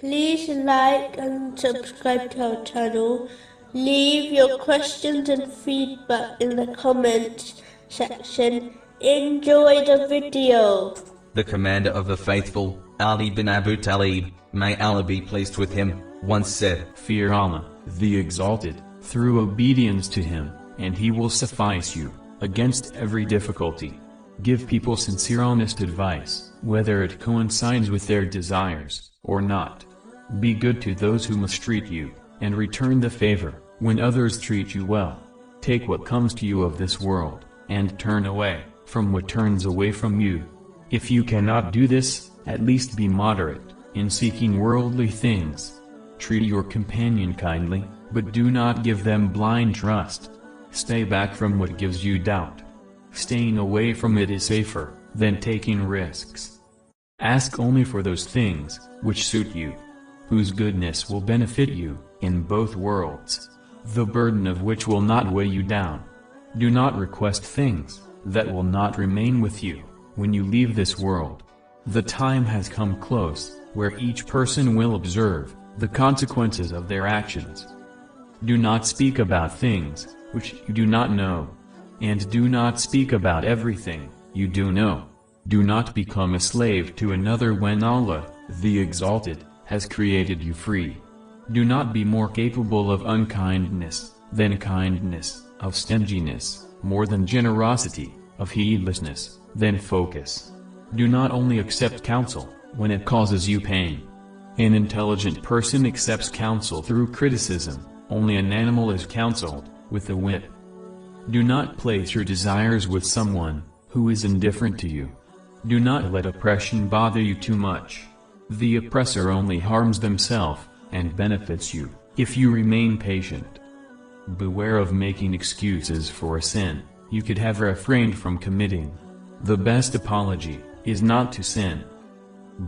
Please like and subscribe to our channel. Leave your questions and feedback in the comments section. Enjoy the video. The commander of the faithful, Ali bin Abu Talib, may Allah be pleased with him, once said, Fear Allah, the Exalted, through obedience to Him, and He will suffice you, against every difficulty. Give people sincere honest advice, whether it coincides with their desires, or not. Be good to those who mistreat you, and return the favor, when others treat you well. Take what comes to you of this world, and turn away, from what turns away from you. If you cannot do this, at least be moderate, in seeking worldly things. Treat your companion kindly, but do not give them blind trust. Stay back from what gives you doubt. Staying away from it is safer, than taking risks. Ask only for those things, which suit you. Whose goodness will benefit you, in both worlds. The burden of which will not weigh you down. Do not request things, that will not remain with you, when you leave this world. The time has come close, where each person will observe, the consequences of their actions. Do not speak about things, which you do not know. And do not speak about everything, you do know. Do not become a slave to another when Allah, the Exalted, has created you free. Do not be more capable of unkindness, than kindness, of stinginess, more than generosity, of heedlessness, than focus. Do not only accept counsel, when it causes you pain. An intelligent person accepts counsel through criticism, only an animal is counseled, with a whip. Do not place your desires with someone, who is indifferent to you. Do not let oppression bother you too much. The oppressor only harms themselves, and benefits you, if you remain patient. Beware of making excuses for a sin, you could have refrained from committing. The best apology, is not to sin.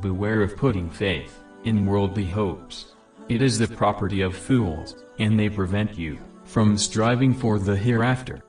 Beware of putting faith, in worldly hopes. It is the property of fools, and they prevent you, from striving for the hereafter.